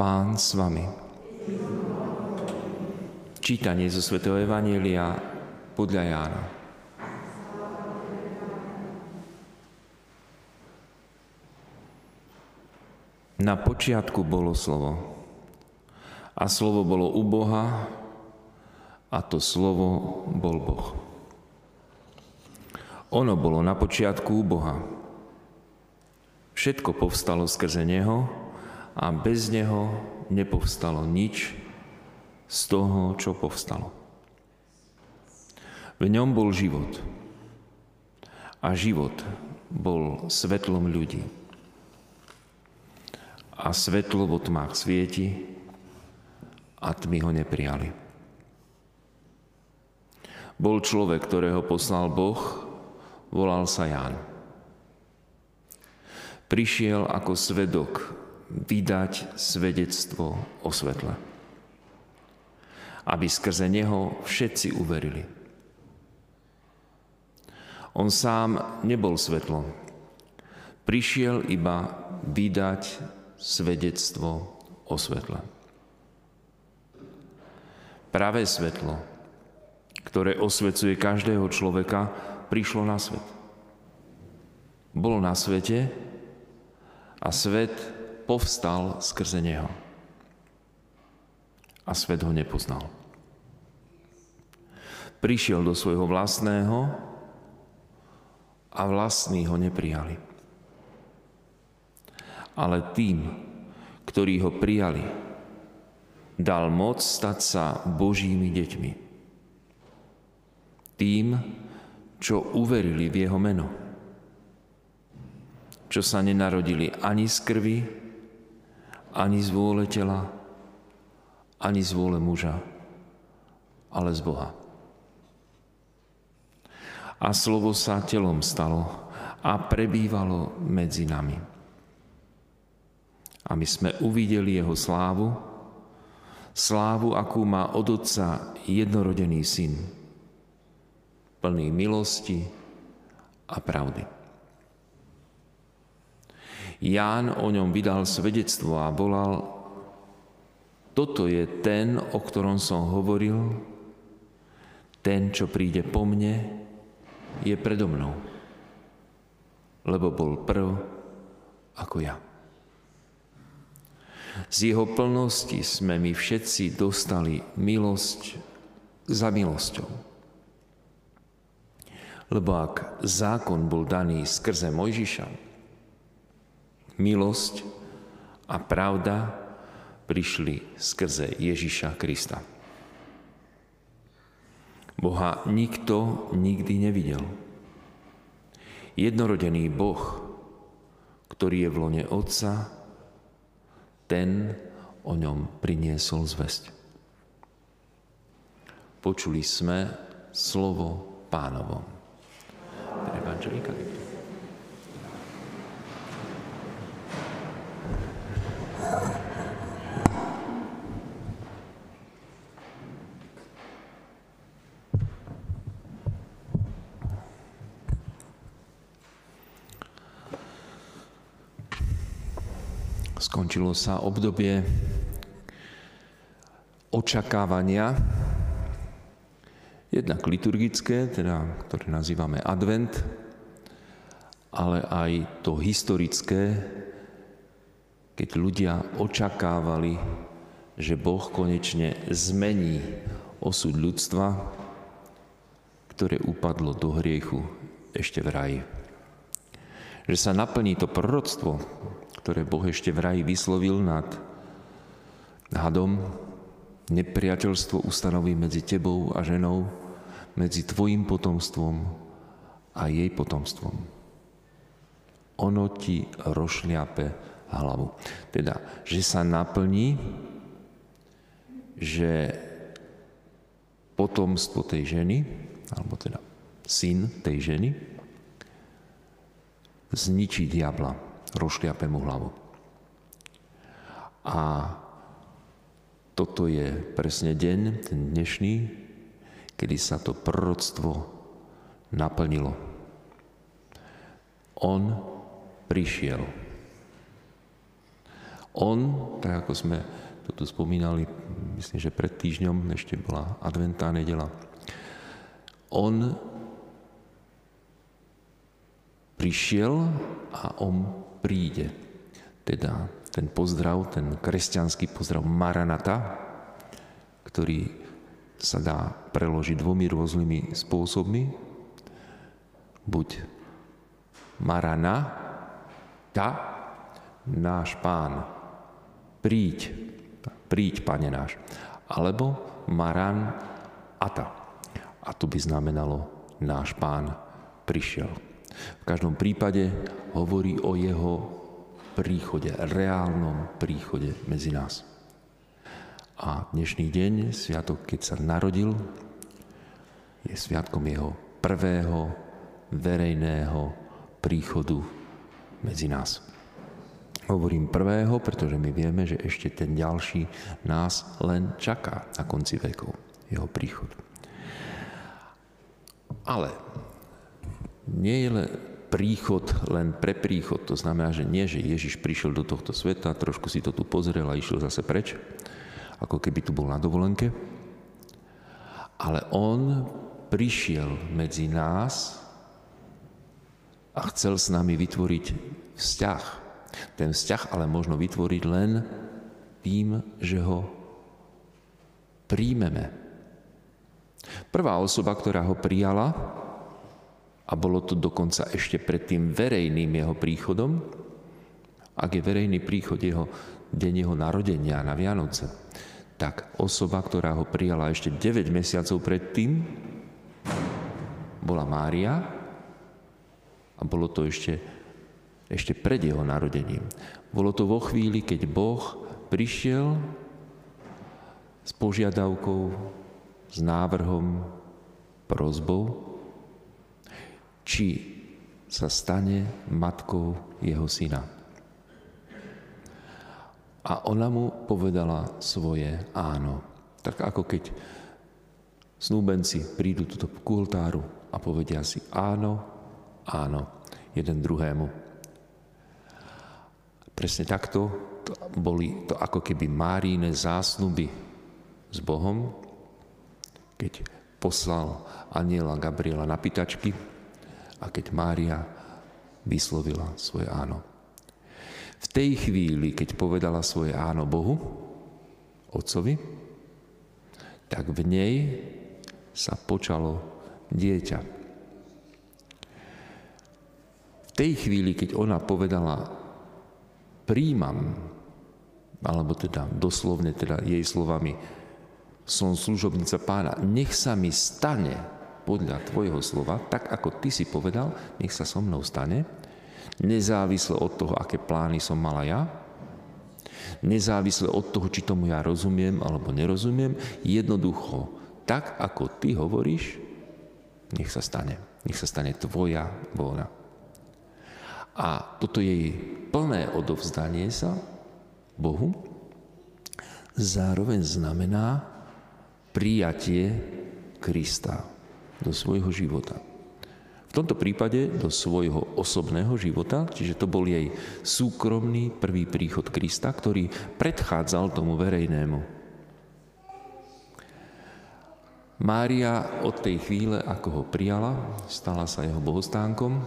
Pán s vami. Čítanie zo svätého Evanielia podľa Jána. Na počiatku bolo slovo. A slovo bolo u Boha a to slovo bol Boh. Ono bolo na počiatku u Boha. Všetko povstalo skrze Neho a bez Neho nepovstalo nič z toho, čo povstalo. V ňom bol život a život bol svetlom ľudí a svetlo vo tmách svieti a tmy ho neprijali. Bol človek, ktorého poslal Boh, volal sa Ján. Prišiel ako svedok vydať svedectvo o svetle. Aby skrze neho všetci uverili. On sám nebol svetlom. Prišiel iba vydať svedectvo o svetle. Pravé svetlo, ktoré osvecuje každého človeka, prišlo na svet. Bolo na svete a svet povstal skrze neho. A svet ho nepoznal. Prišiel do svojho vlastného a vlastní ho neprijali ale tým, ktorí ho prijali, dal moc stať sa Božími deťmi. Tým, čo uverili v jeho meno. Čo sa nenarodili ani z krvi, ani z vôle tela, ani z vôle muža, ale z Boha. A slovo sa telom stalo a prebývalo medzi nami aby sme uvideli jeho slávu, slávu, akú má od Otca jednorodený syn, plný milosti a pravdy. Ján o ňom vydal svedectvo a volal, toto je ten, o ktorom som hovoril, ten, čo príde po mne, je predo mnou, lebo bol prv ako ja. Z jeho plnosti sme my všetci dostali milosť za milosťou. Lebo ak zákon bol daný skrze Mojžiša, milosť a pravda prišli skrze Ježiša Krista. Boha nikto nikdy nevidel. Jednorodený Boh, ktorý je v lone Otca, ten o ňom priniesol zväzť. Počuli sme slovo pánovo. Evangelika Skončilo sa obdobie očakávania, jednak liturgické, teda, ktoré nazývame advent, ale aj to historické, keď ľudia očakávali, že Boh konečne zmení osud ľudstva, ktoré upadlo do hriechu ešte v raji. Že sa naplní to proroctvo, ktoré Boh ešte v raji vyslovil nad hadom, nepriateľstvo ustanoví medzi tebou a ženou, medzi tvojim potomstvom a jej potomstvom. Ono ti rošliape hlavu. Teda, že sa naplní, že potomstvo tej ženy, alebo teda syn tej ženy, zničí diabla rozšliape mu hlavu. A toto je presne deň, ten dnešný, kedy sa to proroctvo naplnilo. On prišiel. On, tak ako sme to tu spomínali, myslím, že pred týždňom ešte bola adventá nedela, on prišiel a on príde. Teda ten pozdrav, ten kresťanský pozdrav Maranata, ktorý sa dá preložiť dvomi rôznymi spôsobmi. Buď Marana, ta, náš pán, príď, príď, pane náš. Alebo Maran, ata. A to by znamenalo, náš pán prišiel. V každom prípade hovorí o jeho príchode, reálnom príchode medzi nás. A dnešný deň, sviatok, keď sa narodil, je sviatkom jeho prvého verejného príchodu medzi nás. Hovorím prvého, pretože my vieme, že ešte ten ďalší nás len čaká na konci vekov, jeho príchod. Ale nie je len príchod len pre príchod, to znamená, že nie, že Ježiš prišiel do tohto sveta, trošku si to tu pozrel a išiel zase preč, ako keby tu bol na dovolenke. Ale on prišiel medzi nás a chcel s nami vytvoriť vzťah. Ten vzťah ale možno vytvoriť len tým, že ho príjmeme. Prvá osoba, ktorá ho prijala, a bolo to dokonca ešte pred tým verejným jeho príchodom, ak je verejný príchod jeho deň jeho narodenia na Vianoce, tak osoba, ktorá ho prijala ešte 9 mesiacov predtým, bola Mária a bolo to ešte, ešte pred jeho narodením. Bolo to vo chvíli, keď Boh prišiel s požiadavkou, s návrhom, prozbou, či sa stane matkou jeho syna. A ona mu povedala svoje áno. Tak ako keď snúbenci prídu tuto k kultáru a povedia si áno, áno, jeden druhému. Presne takto to boli to ako keby Máríne zásnuby s Bohom, keď poslal aniela Gabriela na pýtačky a keď Mária vyslovila svoje áno. V tej chvíli, keď povedala svoje áno Bohu, Otcovi, tak v nej sa počalo dieťa. V tej chvíli, keď ona povedala príjmam, alebo teda doslovne teda jej slovami, som služobnica pána, nech sa mi stane podľa tvojho slova, tak ako ty si povedal, nech sa so mnou stane, nezávisle od toho, aké plány som mala ja, nezávisle od toho, či tomu ja rozumiem alebo nerozumiem, jednoducho, tak ako ty hovoríš, nech sa stane. Nech sa stane tvoja vôľa. A toto jej plné odovzdanie sa Bohu zároveň znamená prijatie Krista do svojho života. V tomto prípade do svojho osobného života, čiže to bol jej súkromný prvý príchod Krista, ktorý predchádzal tomu verejnému. Mária od tej chvíle, ako ho prijala, stala sa jeho bohostánkom,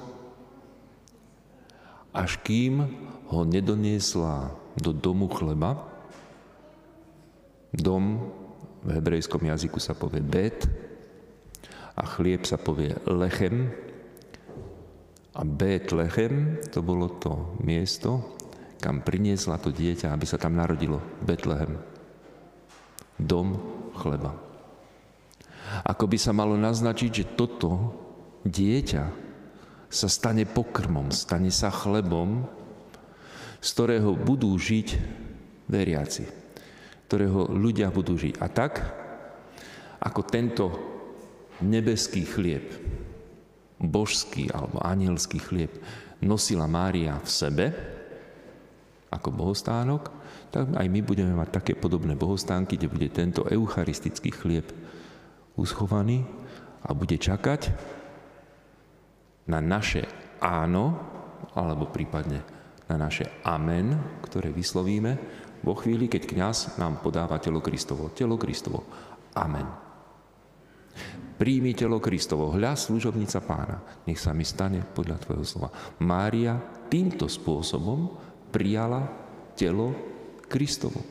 až kým ho nedoniesla do domu chleba. Dom v hebrejskom jazyku sa povie bet a chlieb sa povie lechem, a Betlehem, to bolo to miesto, kam priniesla to dieťa, aby sa tam narodilo. Betlehem. Dom chleba. Ako by sa malo naznačiť, že toto dieťa sa stane pokrmom, stane sa chlebom, z ktorého budú žiť veriaci, ktorého ľudia budú žiť. A tak, ako tento nebeský chlieb, božský alebo anielský chlieb nosila Mária v sebe ako bohostánok, tak aj my budeme mať také podobné bohostánky, kde bude tento eucharistický chlieb uschovaný a bude čakať na naše áno, alebo prípadne na naše amen, ktoré vyslovíme vo chvíli, keď kňaz nám podáva telo Kristovo. Telo Kristovo. Amen. Príjmi telo Kristovo, hľa služobnica pána, nech sa mi stane podľa tvojho slova. Mária týmto spôsobom prijala telo Kristovo.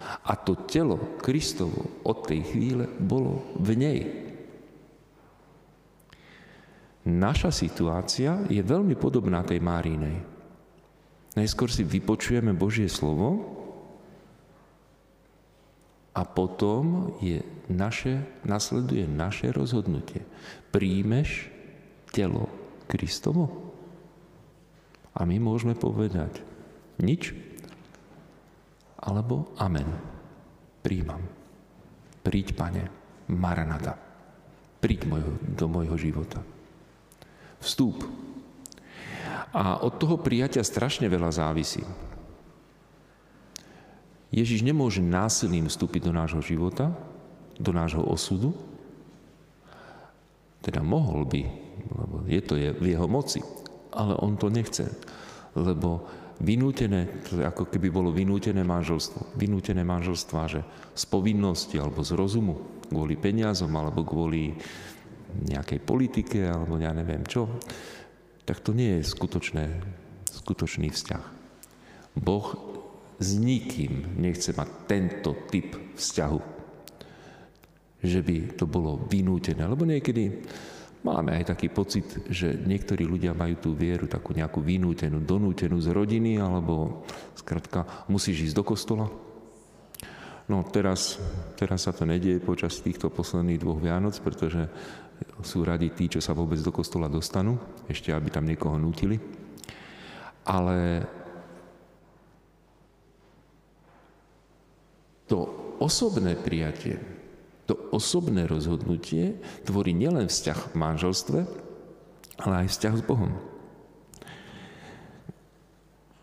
A to telo Kristovo od tej chvíle bolo v nej. Naša situácia je veľmi podobná tej Márinej. Najskôr si vypočujeme Božie slovo, a potom je naše, nasleduje naše rozhodnutie. Príjmeš telo Kristovo? A my môžeme povedať nič, alebo amen. Príjmam. Príď, pane, Maranata. Príď môjho, do môjho života. Vstúp. A od toho prijatia strašne veľa závisí. Ježiš nemôže násilím vstúpiť do nášho života, do nášho osudu. Teda mohol by, lebo je to v jeho moci, ale on to nechce, lebo vynútené, ako keby bolo vynútené manželstvo. Vynútené manželstva, že z povinnosti alebo z rozumu, kvôli peniazom alebo kvôli nejakej politike alebo ja neviem čo, tak to nie je skutočné, skutočný vzťah. Boh s nikým nechce mať tento typ vzťahu. Že by to bolo vynútené. Lebo niekedy máme aj taký pocit, že niektorí ľudia majú tú vieru takú nejakú vynútenú, donútenú z rodiny, alebo skratka, musíš ísť do kostola. No teraz, teraz sa to nedieje počas týchto posledných dvoch Vianoc, pretože sú radi tí, čo sa vôbec do kostola dostanú, ešte aby tam niekoho nutili. Ale To osobné prijatie, to osobné rozhodnutie tvorí nielen vzťah v manželstve, ale aj vzťah s Bohom.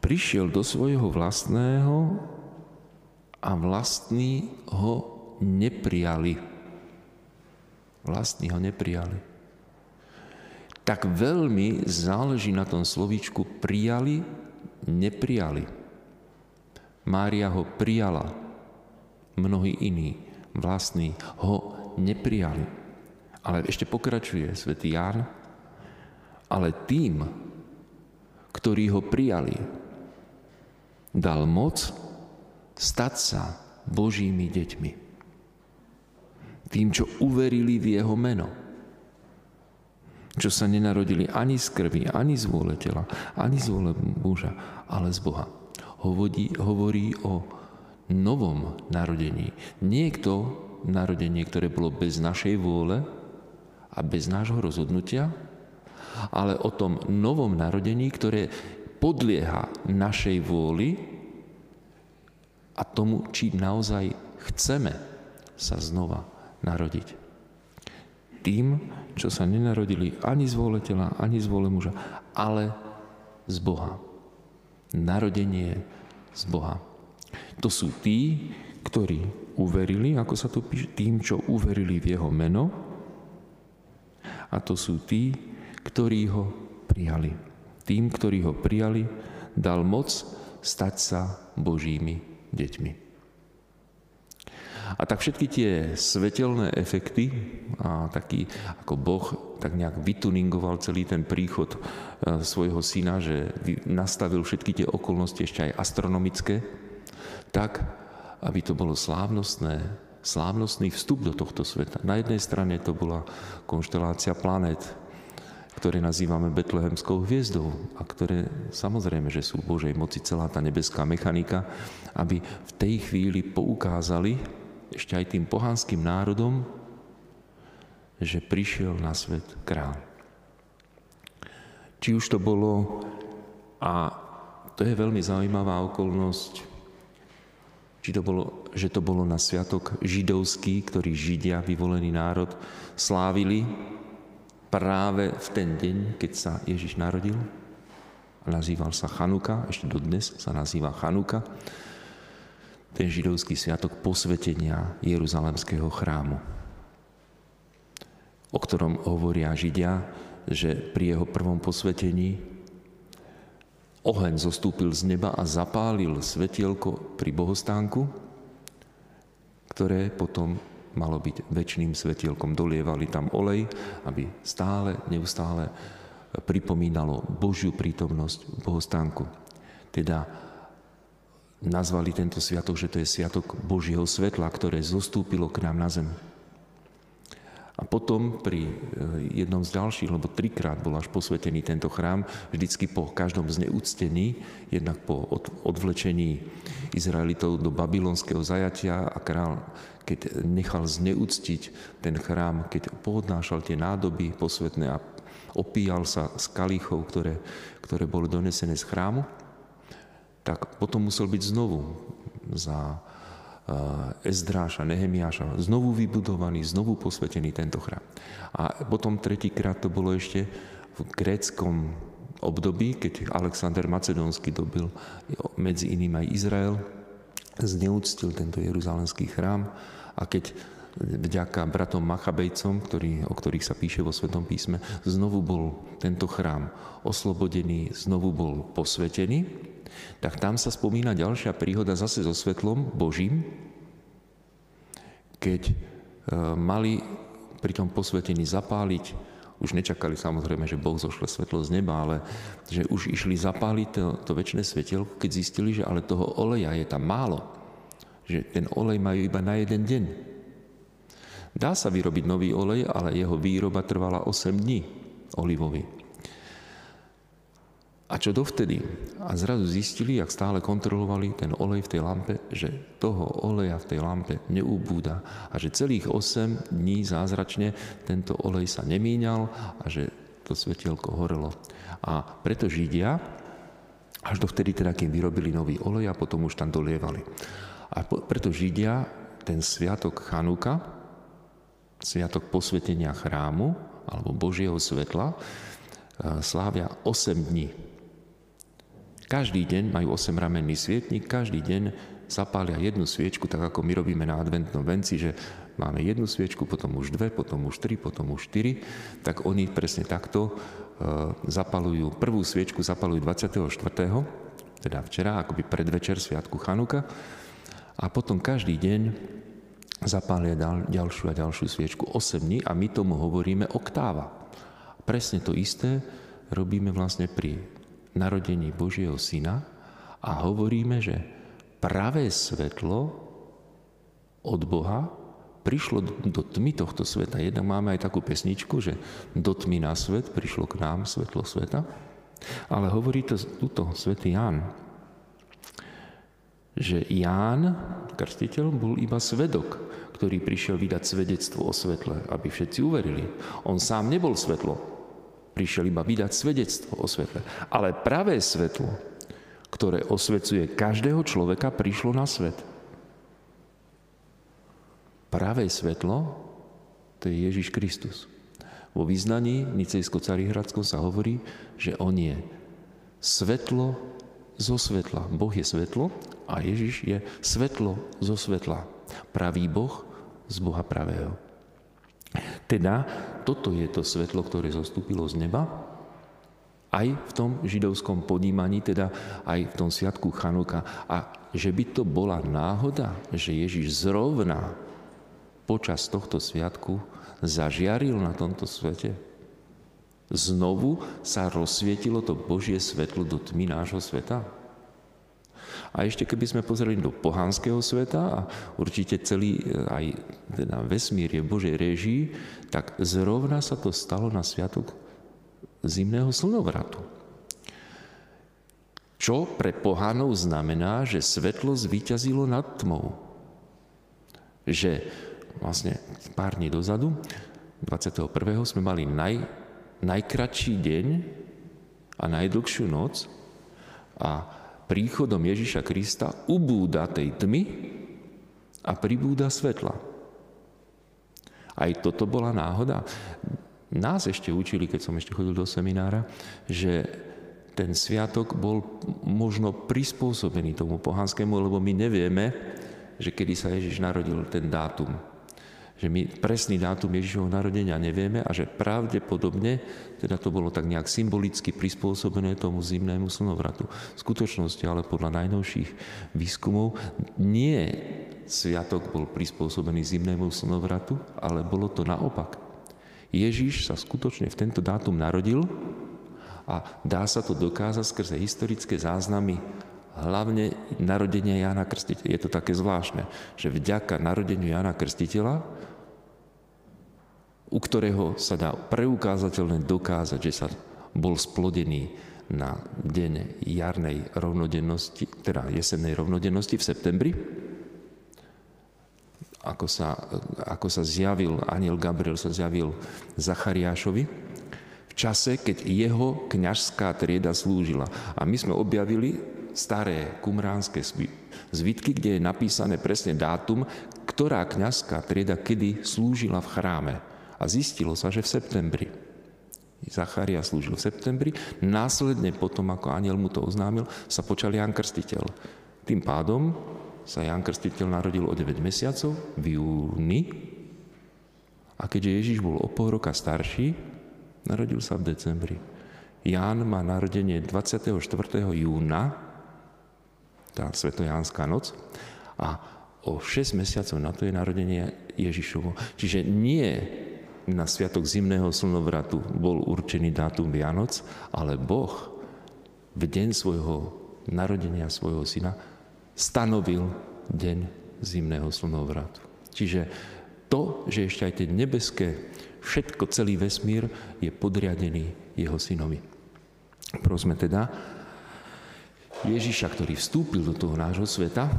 Prišiel do svojho vlastného a vlastní ho neprijali. Vlastní ho neprijali. Tak veľmi záleží na tom slovíčku prijali, neprijali. Mária ho prijala, mnohí iní, vlastní, ho neprijali. Ale ešte pokračuje svätý Ján, ale tým, ktorí ho prijali, dal moc stať sa Božími deťmi. Tým, čo uverili v jeho meno. Čo sa nenarodili ani z krvi, ani z vôle tela, ani z vôle muža, ale z Boha. Hovorí, hovorí o novom narodení. Nie je to narodenie, ktoré bolo bez našej vôle a bez nášho rozhodnutia, ale o tom novom narodení, ktoré podlieha našej vôli a tomu, či naozaj chceme sa znova narodiť. Tým, čo sa nenarodili ani z vôle tela, ani z vôle muža, ale z Boha. Narodenie z Boha. To sú tí, ktorí uverili, ako sa tu píše, tým, čo uverili v jeho meno. A to sú tí, ktorí ho prijali. Tým, ktorí ho prijali, dal moc stať sa Božími deťmi. A tak všetky tie svetelné efekty a taký, ako Boh tak nejak vytuningoval celý ten príchod e, svojho syna, že nastavil všetky tie okolnosti ešte aj astronomické, tak, aby to bolo slávnostné, slávnostný vstup do tohto sveta. Na jednej strane to bola konštelácia planét, ktoré nazývame Betlehemskou hviezdou a ktoré samozrejme, že sú Božej moci celá tá nebeská mechanika, aby v tej chvíli poukázali ešte aj tým pohanským národom, že prišiel na svet kráľ. Či už to bolo, a to je veľmi zaujímavá okolnosť, či to bolo, že to bolo na sviatok židovský, ktorý Židia, vyvolený národ, slávili práve v ten deň, keď sa Ježiš narodil. Nazýval sa Chanuka, ešte dodnes sa nazýva Chanuka. Ten židovský sviatok posvetenia Jeruzalemského chrámu, o ktorom hovoria Židia, že pri jeho prvom posvetení oheň zostúpil z neba a zapálil svetielko pri bohostánku, ktoré potom malo byť väčšným svetielkom. Dolievali tam olej, aby stále, neustále pripomínalo Božiu prítomnosť v bohostánku. Teda nazvali tento sviatok, že to je sviatok Božieho svetla, ktoré zostúpilo k nám na zem. A potom pri eh, jednom z ďalších, lebo trikrát bol až posvetený tento chrám, vždycky po každom zneúctení, jednak po odvlečení Izraelitov do babylonského zajatia a král, keď nechal zneúctiť ten chrám, keď poodnášal tie nádoby posvetné a opíjal sa z kalichov, ktoré, ktoré boli donesené z chrámu, tak potom musel byť znovu za Ezdráša, Nehemiáša, znovu vybudovaný, znovu posvetený tento chrám. A potom tretíkrát to bolo ešte v gréckom období, keď Alexander Macedónsky dobil medzi iným aj Izrael, zneúctil tento jeruzalemský chrám a keď vďaka bratom Machabejcom, ktorý, o ktorých sa píše vo Svetom písme, znovu bol tento chrám oslobodený, znovu bol posvetený, tak tam sa spomína ďalšia príhoda zase so svetlom Božím, keď e, mali pri tom posvetení zapáliť, už nečakali samozrejme, že Boh zošle svetlo z neba, ale že už išli zapáliť to, to väčšie svetielko, keď zistili, že ale toho oleja je tam málo. Že ten olej majú iba na jeden deň. Dá sa vyrobiť nový olej, ale jeho výroba trvala 8 dní olivový. A čo dovtedy? A zrazu zistili, ak stále kontrolovali ten olej v tej lampe, že toho oleja v tej lampe neubúda a že celých 8 dní zázračne tento olej sa nemíňal a že to svetielko horelo. A preto Židia, až dovtedy teda, kým vyrobili nový olej a potom už tam dolievali. A preto Židia ten sviatok Chanuka, sviatok posvetenia chrámu alebo Božieho svetla, slávia 8 dní. Každý deň majú 8 ramenný svietnik, každý deň zapália jednu sviečku, tak ako my robíme na adventnom venci, že máme jednu sviečku, potom už dve, potom už tri, potom už štyri, tak oni presne takto e, zapalujú, prvú sviečku zapalujú 24. teda včera, akoby predvečer Sviatku Chanuka a potom každý deň zapália ďalšiu a ďalšiu sviečku 8 dní a my tomu hovoríme oktáva. Presne to isté robíme vlastne pri narodení Božieho Syna a hovoríme, že pravé svetlo od Boha prišlo do tmy tohto sveta. Jednak máme aj takú pesničku, že do tmy na svet prišlo k nám svetlo sveta. Ale hovorí to tuto svätý Ján, že Ján, krstiteľ, bol iba svedok, ktorý prišiel vydať svedectvo o svetle, aby všetci uverili. On sám nebol svetlo, prišiel iba vydať svedectvo o svetle. Ale pravé svetlo, ktoré osvecuje každého človeka, prišlo na svet. Pravé svetlo, to je Ježiš Kristus. Vo význaní Nicejsko-Carihradskom sa hovorí, že on je svetlo zo svetla. Boh je svetlo a Ježiš je svetlo zo svetla. Pravý Boh z Boha pravého. Teda toto je to svetlo, ktoré zostúpilo z neba, aj v tom židovskom podímaní, teda aj v tom sviatku Chanuka. A že by to bola náhoda, že Ježiš zrovna počas tohto sviatku zažiaril na tomto svete. Znovu sa rozsvietilo to Božie svetlo do tmy nášho sveta. A ešte keby sme pozreli do pohanského sveta a určite celý e, aj teda vesmír je Božej režii, tak zrovna sa to stalo na sviatok zimného slnovratu. Čo pre pohanov znamená, že svetlo zvíťazilo nad tmou. Že vlastne pár dní dozadu, 21. sme mali naj, najkratší deň a najdlhšiu noc a príchodom Ježiša Krista ubúda tej tmy a pribúda svetla. Aj toto bola náhoda. Nás ešte učili, keď som ešte chodil do seminára, že ten sviatok bol možno prispôsobený tomu pohanskému, lebo my nevieme, že kedy sa Ježiš narodil, ten dátum. Že my presný dátum Ježišovho narodenia nevieme a že pravdepodobne, teda to bolo tak nejak symbolicky prispôsobené tomu zimnému slnovratu. V skutočnosti, ale podľa najnovších výskumov, nie sviatok bol prispôsobený zimnému slnovratu, ale bolo to naopak. Ježiš sa skutočne v tento dátum narodil a dá sa to dokázať skrze historické záznamy hlavne narodenie Jana Krstiteľa. Je to také zvláštne, že vďaka narodeniu Jana Krstiteľa, u ktorého sa dá preukázateľne dokázať, že sa bol splodený na deň jarnej rovnodennosti, teda jesennej rovnodennosti v septembri, ako sa, ako sa zjavil, aniel Gabriel sa zjavil Zachariášovi, v čase, keď jeho kňažská trieda slúžila. A my sme objavili staré kumránske zvitky, kde je napísané presne dátum, ktorá kňazská trieda kedy slúžila v chráme. A zistilo sa, že v septembri. Zacharia slúžil v septembri, následne potom, ako aniel mu to oznámil, sa počal Jan Krstiteľ. Tým pádom sa Jan Krstiteľ narodil o 9 mesiacov v júni a keďže Ježiš bol o pol roka starší, narodil sa v decembri. Ján má narodenie 24. júna tá Svetojánska noc. A o 6 mesiacov na to je narodenie Ježišovo. Čiže nie na sviatok zimného slnovratu bol určený dátum Vianoc, ale Boh v deň svojho narodenia svojho syna stanovil deň zimného slnovratu. Čiže to, že ešte aj tie nebeské, všetko, celý vesmír je podriadený jeho synovi. Prosme teda, Ježiša, ktorý vstúpil do toho nášho sveta,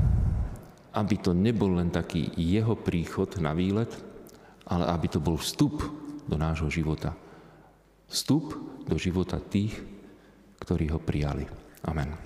aby to nebol len taký jeho príchod na výlet, ale aby to bol vstup do nášho života. Vstup do života tých, ktorí ho prijali. Amen.